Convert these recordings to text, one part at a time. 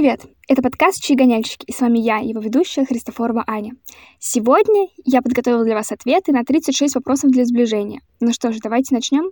привет! Это подкаст «Чьи гоняльщики» и с вами я, его ведущая Христофорова Аня. Сегодня я подготовила для вас ответы на 36 вопросов для сближения. Ну что ж, давайте начнем.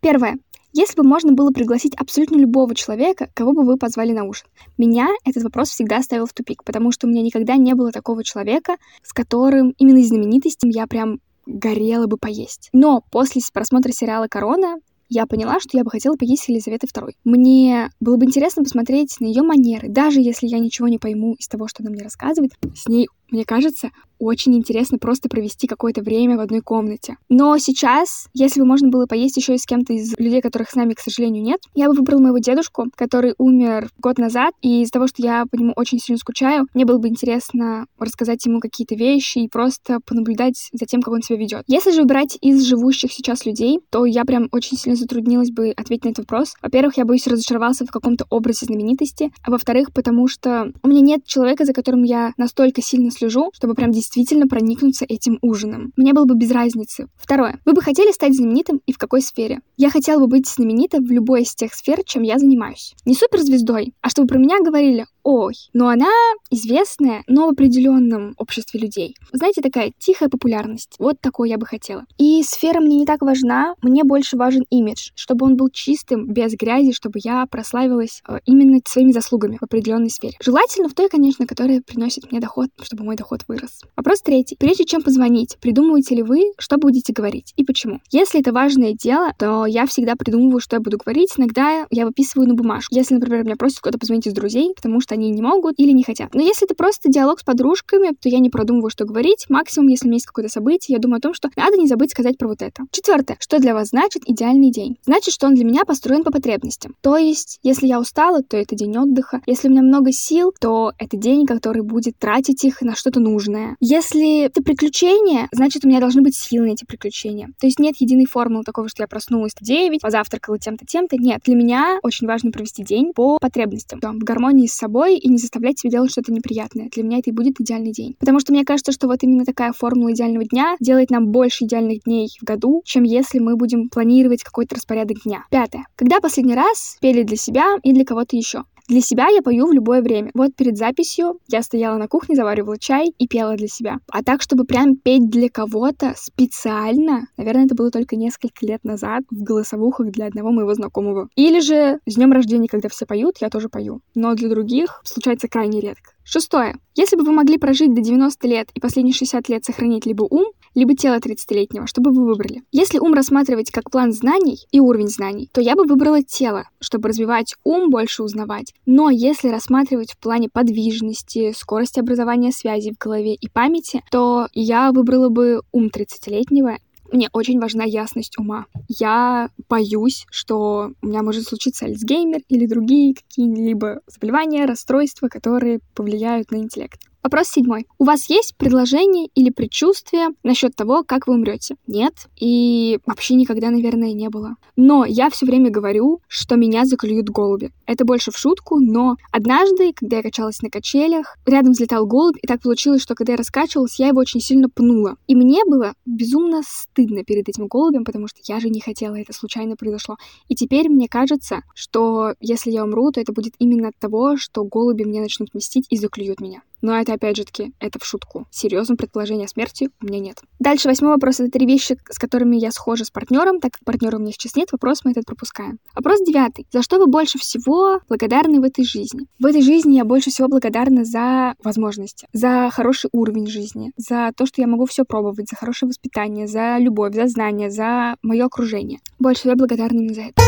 Первое. Если бы можно было пригласить абсолютно любого человека, кого бы вы позвали на ужин? Меня этот вопрос всегда ставил в тупик, потому что у меня никогда не было такого человека, с которым именно из знаменитостей я прям горела бы поесть. Но после просмотра сериала «Корона» я поняла, что я бы хотела поесть Елизаветы II. Мне было бы интересно посмотреть на ее манеры, даже если я ничего не пойму из того, что она мне рассказывает. С ней мне кажется, очень интересно просто провести какое-то время в одной комнате. Но сейчас, если бы можно было поесть еще и с кем-то из людей, которых с нами, к сожалению, нет, я бы выбрал моего дедушку, который умер год назад, и из-за того, что я по нему очень сильно скучаю, мне было бы интересно рассказать ему какие-то вещи и просто понаблюдать за тем, как он себя ведет. Если же выбирать из живущих сейчас людей, то я прям очень сильно затруднилась бы ответить на этот вопрос. Во-первых, я боюсь разочароваться в каком-то образе знаменитости, а во-вторых, потому что у меня нет человека, за которым я настолько сильно слежу, чтобы прям действительно проникнуться этим ужином. Мне было бы без разницы. Второе. Вы бы хотели стать знаменитым и в какой сфере? Я хотела бы быть знаменитой в любой из тех сфер, чем я занимаюсь. Не суперзвездой, а чтобы про меня говорили, ой, но она известная, но в определенном обществе людей. Знаете, такая тихая популярность. Вот такой я бы хотела. И сфера мне не так важна, мне больше важен имидж, чтобы он был чистым, без грязи, чтобы я прославилась э, именно своими заслугами в определенной сфере. Желательно в той, конечно, которая приносит мне доход, чтобы мой доход вырос. Вопрос третий. Прежде чем позвонить, придумываете ли вы, что будете говорить и почему? Если это важное дело, то я всегда придумываю, что я буду говорить. Иногда я выписываю на бумажку. Если, например, меня просят кто-то позвонить из друзей, потому что они не могут или не хотят. Но если это просто диалог с подружками, то я не продумываю, что говорить. Максимум, если у меня есть какое-то событие, я думаю о том, что надо не забыть сказать про вот это. Четвертое. Что для вас значит идеальный день? Значит, что он для меня построен по потребностям. То есть, если я устала, то это день отдыха. Если у меня много сил, то это день, который будет тратить их на что-то нужное. Если это приключение, значит, у меня должны быть силы на эти приключения. То есть нет единой формулы такого, что я проснулась в 9, позавтракала тем-то, тем-то. Нет, для меня очень важно провести день по потребностям, в гармонии с собой и не заставлять себя делать что-то неприятное. Для меня это и будет идеальный день. Потому что мне кажется, что вот именно такая формула идеального дня делает нам больше идеальных дней в году, чем если мы будем планировать какой-то распорядок дня. Пятое. Когда последний раз пели для себя и для кого-то еще? Для себя я пою в любое время. Вот перед записью я стояла на кухне, заваривала чай и пела для себя. А так, чтобы прям петь для кого-то специально, наверное, это было только несколько лет назад в голосовухах для одного моего знакомого. Или же с днем рождения, когда все поют, я тоже пою. Но для других случается крайне редко. Шестое. Если бы вы могли прожить до 90 лет и последние 60 лет сохранить либо ум, либо тело 30-летнего, что бы вы выбрали? Если ум рассматривать как план знаний и уровень знаний, то я бы выбрала тело, чтобы развивать ум, больше узнавать. Но если рассматривать в плане подвижности, скорости образования связей в голове и памяти, то я выбрала бы ум 30-летнего мне очень важна ясность ума. Я боюсь, что у меня может случиться Альцгеймер или другие какие-либо заболевания, расстройства, которые повлияют на интеллект. Вопрос седьмой. У вас есть предложение или предчувствие насчет того, как вы умрете? Нет. И вообще никогда, наверное, не было. Но я все время говорю, что меня заклюют голуби. Это больше в шутку, но однажды, когда я качалась на качелях, рядом взлетал голубь, и так получилось, что когда я раскачивалась, я его очень сильно пнула. И мне было безумно стыдно перед этим голубем, потому что я же не хотела, это случайно произошло. И теперь мне кажется, что если я умру, то это будет именно от того, что голуби мне начнут мстить и заклюют меня. Но это, опять же таки, это в шутку. Серьезного предположения о смерти у меня нет. Дальше восьмой вопрос. Это три вещи, с которыми я схожа с партнером, так как партнера у меня сейчас нет, вопрос мы этот пропускаем. Вопрос девятый. За что вы больше всего благодарны в этой жизни? В этой жизни я больше всего благодарна за возможности, за хороший уровень жизни, за то, что я могу все пробовать, за хорошее воспитание, за любовь, за знания, за мое окружение. Больше всего благодарна именно за это.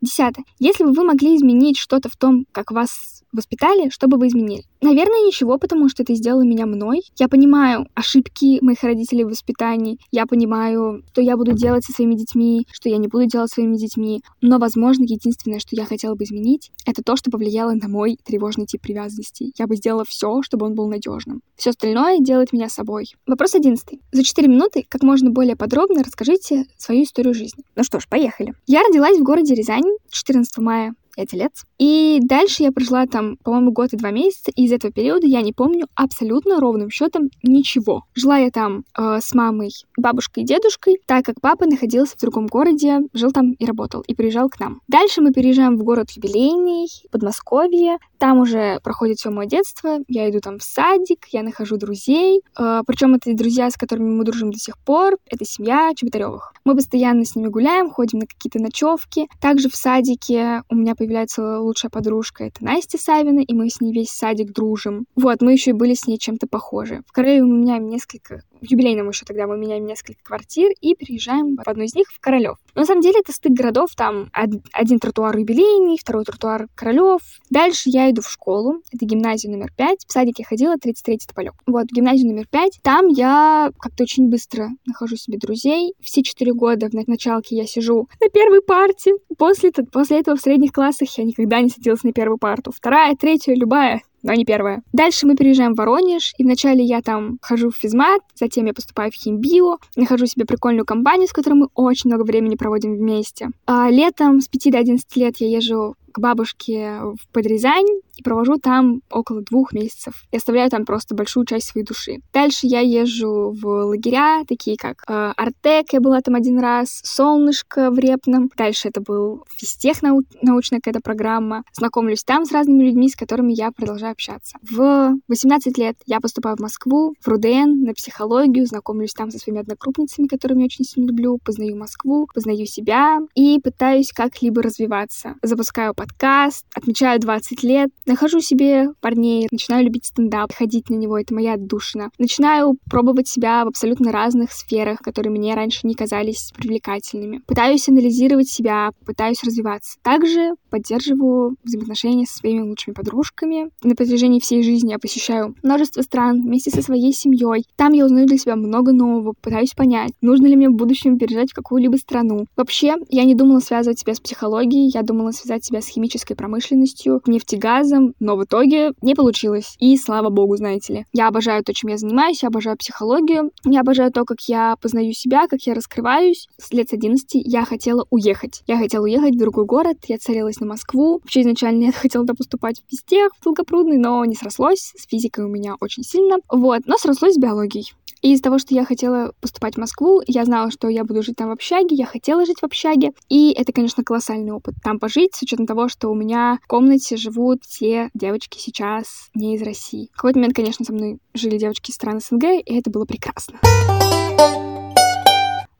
Десятое. Если бы вы могли изменить что-то в том, как вас воспитали, что бы вы изменили? Наверное, ничего, потому что это сделало меня мной. Я понимаю ошибки моих родителей в воспитании. Я понимаю, что я буду делать со своими детьми, что я не буду делать со своими детьми. Но, возможно, единственное, что я хотела бы изменить, это то, что повлияло на мой тревожный тип привязанности. Я бы сделала все, чтобы он был надежным. Все остальное делает меня собой. Вопрос одиннадцатый. За 4 минуты как можно более подробно расскажите свою историю жизни. Ну что ж, поехали. Я родилась в городе Рязань 14 мая 5 лет. И дальше я прожила там, по-моему, год и два месяца, и из этого периода я не помню абсолютно ровным счетом ничего. Жила я там э, с мамой, бабушкой и дедушкой, так как папа находился в другом городе, жил там и работал, и приезжал к нам. Дальше мы переезжаем в город юбилейный, Подмосковье. Там уже проходит все мое детство. Я иду там в садик, я нахожу друзей. Э, причем это друзья, с которыми мы дружим до сих пор. Это семья Чеботаревых. Мы постоянно с ними гуляем, ходим на какие-то ночевки. Также в садике у меня появляется лучшая подружка. Это Настя Савина, и мы с ней весь садик дружим. Вот, мы еще и были с ней чем-то похожи. В Корее у меня несколько в юбилейном еще тогда мы меняем несколько квартир и переезжаем в одну из них в Королев. Но на самом деле это стык городов, там один тротуар юбилейный, второй тротуар Королев. Дальше я иду в школу, это гимназия номер 5, в садике ходила 33-й Тополек. Вот, в гимназию номер 5, там я как-то очень быстро нахожу себе друзей. Все четыре года в началке я сижу на первой парте. После, после этого в средних классах я никогда не садилась на первую парту. Вторая, третья, любая но не первая. Дальше мы переезжаем в Воронеж, и вначале я там хожу в физмат, затем я поступаю в химбио, нахожу себе прикольную компанию, с которой мы очень много времени проводим вместе. А летом с 5 до 11 лет я езжу к бабушке в Подрязань и провожу там около двух месяцев. И оставляю там просто большую часть своей души. Дальше я езжу в лагеря, такие как э, Артек, я была там один раз, Солнышко в Репном. Дальше это был физтех, нау- научная какая-то программа. Знакомлюсь там с разными людьми, с которыми я продолжаю общаться. В 18 лет я поступаю в Москву, в РУДН, на психологию, знакомлюсь там со своими однокрупницами, которыми я очень сильно люблю, познаю Москву, познаю себя и пытаюсь как-либо развиваться. Запускаю подкаст, отмечаю 20 лет, нахожу себе парней, начинаю любить стендап, ходить на него, это моя отдушина. Начинаю пробовать себя в абсолютно разных сферах, которые мне раньше не казались привлекательными. Пытаюсь анализировать себя, пытаюсь развиваться. Также поддерживаю взаимоотношения со своими лучшими подружками. На протяжении всей жизни я посещаю множество стран вместе со своей семьей. Там я узнаю для себя много нового, пытаюсь понять, нужно ли мне в будущем переезжать в какую-либо страну. Вообще, я не думала связывать себя с психологией, я думала связать себя с химической промышленностью, нефтегазом, но в итоге не получилось. И слава богу, знаете ли. Я обожаю то, чем я занимаюсь, я обожаю психологию, я обожаю то, как я познаю себя, как я раскрываюсь. С лет с 11 я хотела уехать. Я хотела уехать в другой город, я целилась на Москву. Вообще изначально я хотела туда поступать в физтех, в Долгопрудный, но не срослось. С физикой у меня очень сильно. Вот, но срослось с биологией. И из-за того, что я хотела поступать в Москву, я знала, что я буду жить там в общаге, я хотела жить в общаге. И это, конечно, колоссальный опыт там пожить, с учетом того, что у меня в комнате живут все девочки сейчас не из России. В какой-то момент, конечно, со мной жили девочки из стран СНГ, и это было прекрасно.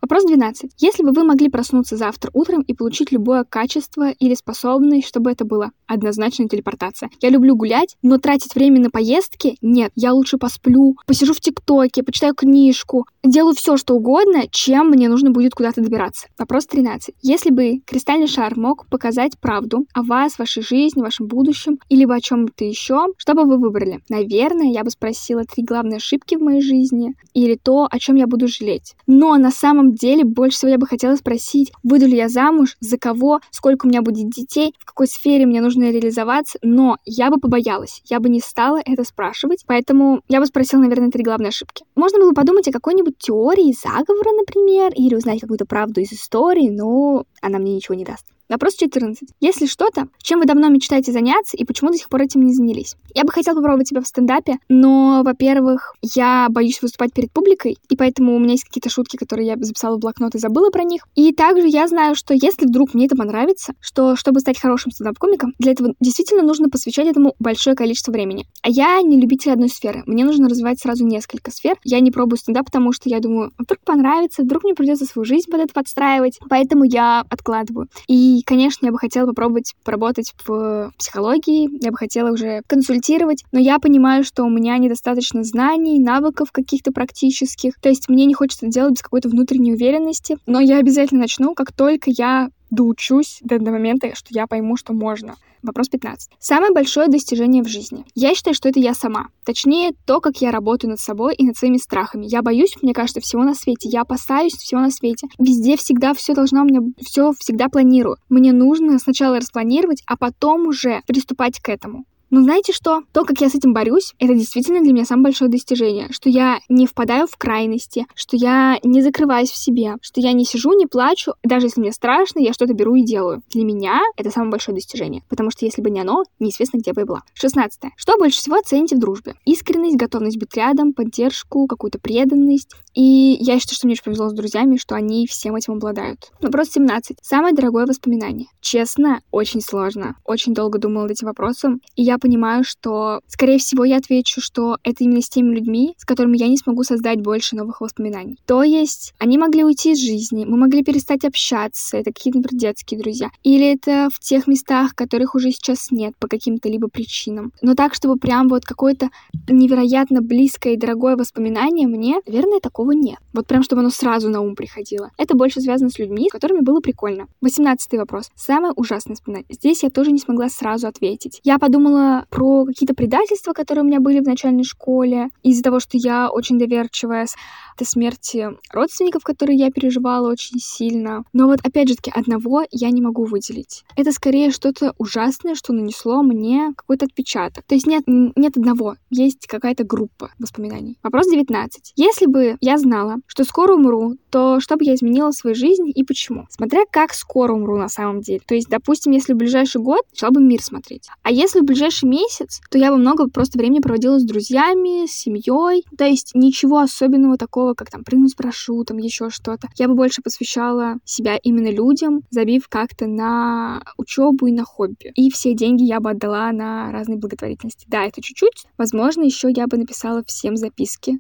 Вопрос 12. Если бы вы могли проснуться завтра утром и получить любое качество или способность, чтобы это было однозначно телепортация. Я люблю гулять, но тратить время на поездки нет. Я лучше посплю, посижу в ТикТоке, почитаю книжку, делаю все, что угодно, чем мне нужно будет куда-то добираться. Вопрос 13. Если бы кристальный шар мог показать правду о вас, вашей жизни, вашем будущем, или о чем-то еще, что бы вы выбрали? Наверное, я бы спросила три главные ошибки в моей жизни или то, о чем я буду жалеть. Но на самом деле больше всего я бы хотела спросить, выйду ли я замуж, за кого, сколько у меня будет детей, в какой сфере мне нужно реализоваться, но я бы побоялась, я бы не стала это спрашивать, поэтому я бы спросила, наверное, три главные ошибки. Можно было подумать о какой-нибудь теории заговора, например, или узнать какую-то правду из истории, но она мне ничего не даст. Вопрос 14. Если что-то, чем вы давно мечтаете заняться и почему до сих пор этим не занялись? Я бы хотела попробовать себя в стендапе, но, во-первых, я боюсь выступать перед публикой, и поэтому у меня есть какие-то шутки, которые я записала в блокнот и забыла про них. И также я знаю, что если вдруг мне это понравится, что чтобы стать хорошим стендап-комиком, для этого действительно нужно посвящать этому большое количество времени. А я не любитель одной сферы. Мне нужно развивать сразу несколько сфер. Я не пробую стендап, потому что я думаю, «А вдруг понравится, вдруг мне придется свою жизнь под это подстраивать. Поэтому я откладываю. И и, конечно, я бы хотела попробовать поработать в психологии, я бы хотела уже консультировать, но я понимаю, что у меня недостаточно знаний, навыков каких-то практических. То есть мне не хочется делать без какой-то внутренней уверенности, но я обязательно начну, как только я доучусь до, до момента, что я пойму, что можно. Вопрос 15. Самое большое достижение в жизни. Я считаю, что это я сама. Точнее, то, как я работаю над собой и над своими страхами. Я боюсь, мне кажется, всего на свете. Я опасаюсь всего на свете. Везде всегда все должно меня, все всегда планирую. Мне нужно сначала распланировать, а потом уже приступать к этому. Но знаете что? То, как я с этим борюсь, это действительно для меня самое большое достижение. Что я не впадаю в крайности, что я не закрываюсь в себе, что я не сижу, не плачу. Даже если мне страшно, я что-то беру и делаю. Для меня это самое большое достижение. Потому что если бы не оно, неизвестно, где бы я была. 16. Что больше всего цените в дружбе? Искренность, готовность быть рядом, поддержку, какую-то преданность. И я считаю, что мне очень повезло с друзьями, что они всем этим обладают. Вопрос 17. Самое дорогое воспоминание. Честно, очень сложно. Очень долго думала над этим вопросом. И я понимаю, что, скорее всего, я отвечу, что это именно с теми людьми, с которыми я не смогу создать больше новых воспоминаний. То есть, они могли уйти из жизни, мы могли перестать общаться, это какие-то, например, детские друзья. Или это в тех местах, которых уже сейчас нет по каким-то либо причинам. Но так, чтобы прям вот какое-то невероятно близкое и дорогое воспоминание мне, наверное, такого нет. Вот прям, чтобы оно сразу на ум приходило. Это больше связано с людьми, с которыми было прикольно. Восемнадцатый вопрос. Самое ужасное воспоминание. Здесь я тоже не смогла сразу ответить. Я подумала про какие-то предательства, которые у меня были в начальной школе, из-за того, что я очень доверчивая, это смерти родственников, которые я переживала очень сильно. Но вот опять же таки одного я не могу выделить. Это скорее что-то ужасное, что нанесло мне какой-то отпечаток. То есть нет, нет одного, есть какая-то группа воспоминаний. Вопрос 19. Если бы я знала, что скоро умру, то что бы я изменила в своей жизни и почему? Смотря как скоро умру на самом деле. То есть, допустим, если в ближайший год, начала бы мир смотреть. А если в ближайший месяц, то я бы много просто времени проводила с друзьями, с семьей. То есть ничего особенного такого такого, как там прыгнуть с парашютом, еще что-то. Я бы больше посвящала себя именно людям, забив как-то на учебу и на хобби. И все деньги я бы отдала на разные благотворительности. Да, это чуть-чуть. Возможно, еще я бы написала всем записки.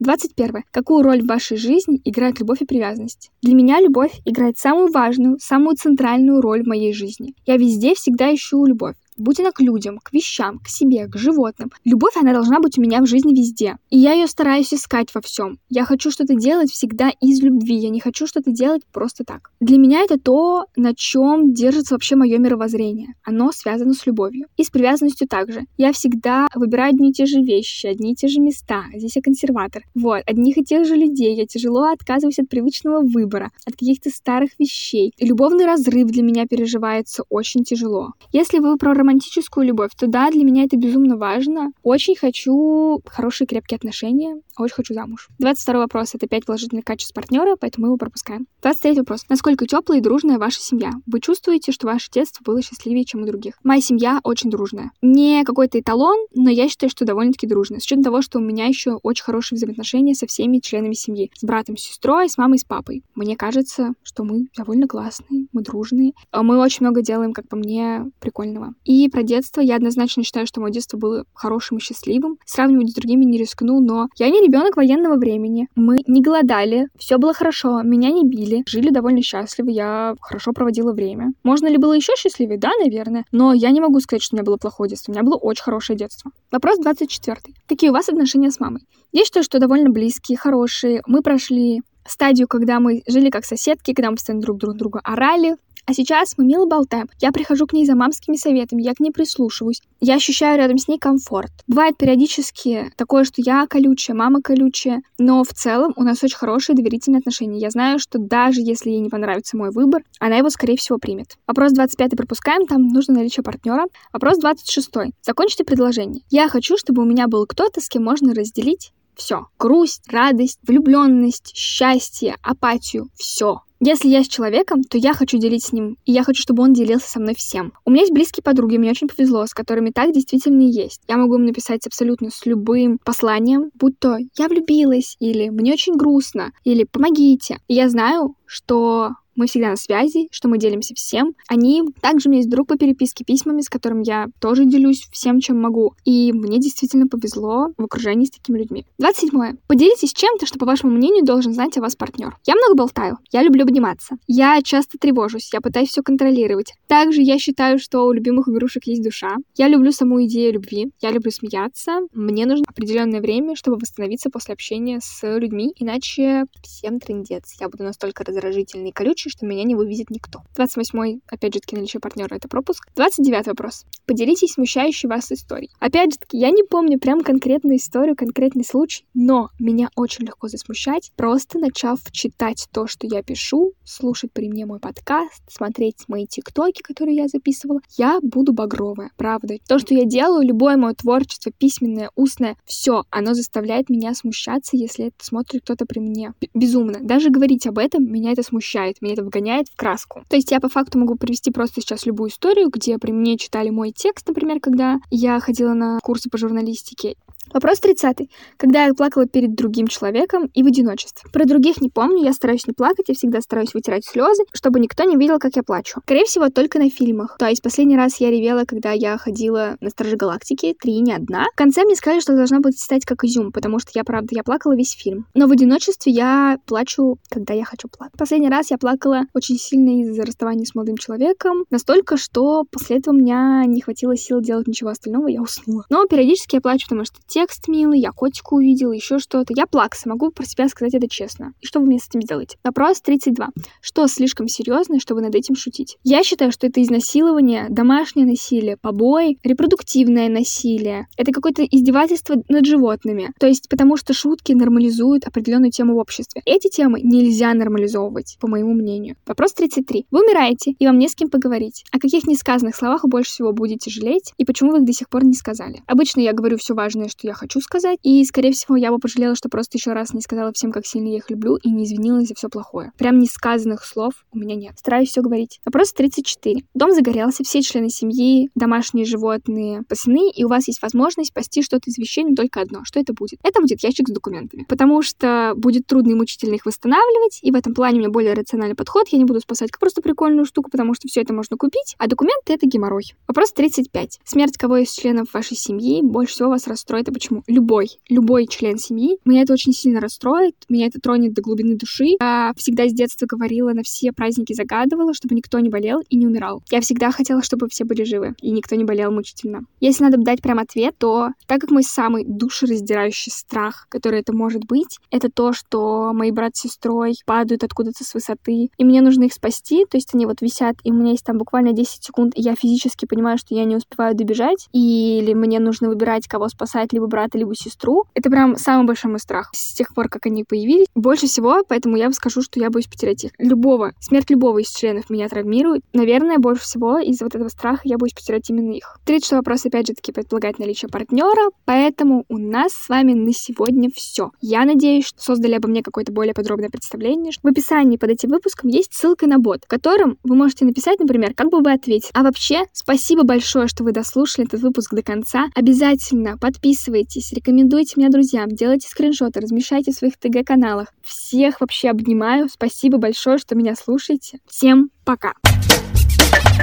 21. Какую роль в вашей жизни играет любовь и привязанность? Для меня любовь играет самую важную, самую центральную роль в моей жизни. Я везде всегда ищу любовь будь она к людям, к вещам, к себе, к животным. Любовь, она должна быть у меня в жизни везде. И я ее стараюсь искать во всем. Я хочу что-то делать всегда из любви. Я не хочу что-то делать просто так. Для меня это то, на чем держится вообще мое мировоззрение. Оно связано с любовью. И с привязанностью также. Я всегда выбираю одни и те же вещи, одни и те же места. Здесь я консерватор. Вот, одних и тех же людей. Я тяжело отказываюсь от привычного выбора, от каких-то старых вещей. И любовный разрыв для меня переживается очень тяжело. Если вы про романтическую любовь, то да, для меня это безумно важно. Очень хочу хорошие крепкие отношения, очень хочу замуж. 22 вопрос — это 5 положительных качеств партнера, поэтому мы его пропускаем. 23 вопрос. Насколько теплая и дружная ваша семья? Вы чувствуете, что ваше детство было счастливее, чем у других? Моя семья очень дружная. Не какой-то эталон, но я считаю, что довольно-таки дружная. С учетом того, что у меня еще очень хорошие взаимоотношения со всеми членами семьи. С братом, с сестрой, с мамой, с папой. Мне кажется, что мы довольно классные, мы дружные. А мы очень много делаем, как по мне, прикольного. И и про детство я однозначно считаю, что мое детство было хорошим и счастливым. Сравнивать с другими не рискну, но я не ребенок военного времени. Мы не голодали, все было хорошо, меня не били, жили довольно счастливо, я хорошо проводила время. Можно ли было еще счастливее? Да, наверное. Но я не могу сказать, что у меня было плохое детство. У меня было очень хорошее детство. Вопрос 24. Какие у вас отношения с мамой? Я считаю, что довольно близкие, хорошие. Мы прошли стадию, когда мы жили как соседки, когда мы постоянно друг друг друга орали, а сейчас мы мило болтаем. Я прихожу к ней за мамскими советами, я к ней прислушиваюсь. Я ощущаю рядом с ней комфорт. Бывает периодически такое, что я колючая, мама колючая, но в целом у нас очень хорошие доверительные отношения. Я знаю, что даже если ей не понравится мой выбор, она его, скорее всего, примет. Вопрос 25 пропускаем, там нужно наличие партнера. Вопрос 26. Закончите предложение. Я хочу, чтобы у меня был кто-то, с кем можно разделить все. Грусть, радость, влюбленность, счастье, апатию, все. Если я с человеком, то я хочу делить с ним, и я хочу, чтобы он делился со мной всем. У меня есть близкие подруги, мне очень повезло, с которыми так действительно и есть. Я могу им написать абсолютно с любым посланием, будь то «я влюбилась», или «мне очень грустно», или «помогите». И я знаю, что мы всегда на связи, что мы делимся всем. Они также у меня есть друг по переписке письмами, с которым я тоже делюсь всем, чем могу. И мне действительно повезло в окружении с такими людьми. 27. Поделитесь чем-то, что, по вашему мнению, должен знать о вас партнер. Я много болтаю, я люблю обниматься. Я часто тревожусь, я пытаюсь все контролировать. Также я считаю, что у любимых игрушек есть душа. Я люблю саму идею любви, я люблю смеяться. Мне нужно определенное время, чтобы восстановиться после общения с людьми, иначе всем трендец. Я буду настолько раздражительный и колючий, случае, что меня не вывезет никто. 28 опять же таки, наличие партнера — это пропуск. 29 вопрос. Поделитесь смущающей вас историей. Опять же таки, я не помню прям конкретную историю, конкретный случай, но меня очень легко засмущать, просто начав читать то, что я пишу, слушать при мне мой подкаст, смотреть мои тиктоки, которые я записывала, я буду багровая, правда. То, что я делаю, любое мое творчество, письменное, устное, все, оно заставляет меня смущаться, если это смотрит кто-то при мне. Безумно. Даже говорить об этом, меня это смущает, меня это вгоняет в краску. То есть я по факту могу привести просто сейчас любую историю, где при мне читали мой текст, например, когда я ходила на курсы по журналистике, Вопрос 30. Когда я плакала перед другим человеком и в одиночестве. Про других не помню, я стараюсь не плакать, я всегда стараюсь вытирать слезы, чтобы никто не видел, как я плачу. Скорее всего, только на фильмах. То есть последний раз я ревела, когда я ходила на Стражи Галактики, три, не одна. В конце мне сказали, что должна быть стать как изюм, потому что я, правда, я плакала весь фильм. Но в одиночестве я плачу, когда я хочу плакать. Последний раз я плакала очень сильно из-за расставания с молодым человеком, настолько, что после этого у меня не хватило сил делать ничего остального, я уснула. Но периодически я плачу, потому что текст милый, я котика увидела, еще что-то. Я плакса, могу про себя сказать это честно. И что вы мне с этим сделаете? Вопрос 32. Что слишком серьезное, чтобы над этим шутить? Я считаю, что это изнасилование, домашнее насилие, побои, репродуктивное насилие. Это какое-то издевательство над животными. То есть потому что шутки нормализуют определенную тему в обществе. Эти темы нельзя нормализовывать, по моему мнению. Вопрос 33. Вы умираете, и вам не с кем поговорить. О каких несказанных словах вы больше всего будете жалеть, и почему вы их до сих пор не сказали? Обычно я говорю все важное, что я хочу сказать. И, скорее всего, я бы пожалела, что просто еще раз не сказала всем, как сильно я их люблю, и не извинилась за все плохое. Прям несказанных слов у меня нет. Стараюсь все говорить. Вопрос 34. Дом загорелся, все члены семьи, домашние животные пасены, и у вас есть возможность спасти что-то из вещей, но только одно. Что это будет? Это будет ящик с документами. Потому что будет трудно и мучительно их восстанавливать, и в этом плане у меня более рациональный подход. Я не буду спасать как просто прикольную штуку, потому что все это можно купить, а документы — это геморрой. Вопрос 35. Смерть кого из членов вашей семьи больше всего вас расстроит и почему? Любой, любой член семьи. Меня это очень сильно расстроит, меня это тронет до глубины души. Я всегда с детства говорила, на все праздники загадывала, чтобы никто не болел и не умирал. Я всегда хотела, чтобы все были живы, и никто не болел мучительно. Если надо дать прям ответ, то так как мой самый душераздирающий страх, который это может быть, это то, что мои брат с сестрой падают откуда-то с высоты, и мне нужно их спасти, то есть они вот висят, и у меня есть там буквально 10 секунд, и я физически понимаю, что я не успеваю добежать, или мне нужно выбирать, кого спасать, либо брат брата, либо сестру. Это прям самый большой мой страх с тех пор, как они появились. Больше всего, поэтому я бы скажу, что я боюсь потерять их. Любого, смерть любого из членов меня травмирует. Наверное, больше всего из-за вот этого страха я боюсь потерять именно их. Третий вопрос, опять же таки, предполагает наличие партнера, поэтому у нас с вами на сегодня все. Я надеюсь, что создали обо мне какое-то более подробное представление. В описании под этим выпуском есть ссылка на бот, в котором вы можете написать, например, как бы вы ответили. А вообще, спасибо большое, что вы дослушали этот выпуск до конца. Обязательно подписывайтесь Подписывайтесь, рекомендуйте меня друзьям, делайте скриншоты, размещайте в своих ТГ-каналах. Всех вообще обнимаю. Спасибо большое, что меня слушаете. Всем пока!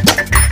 Thank you.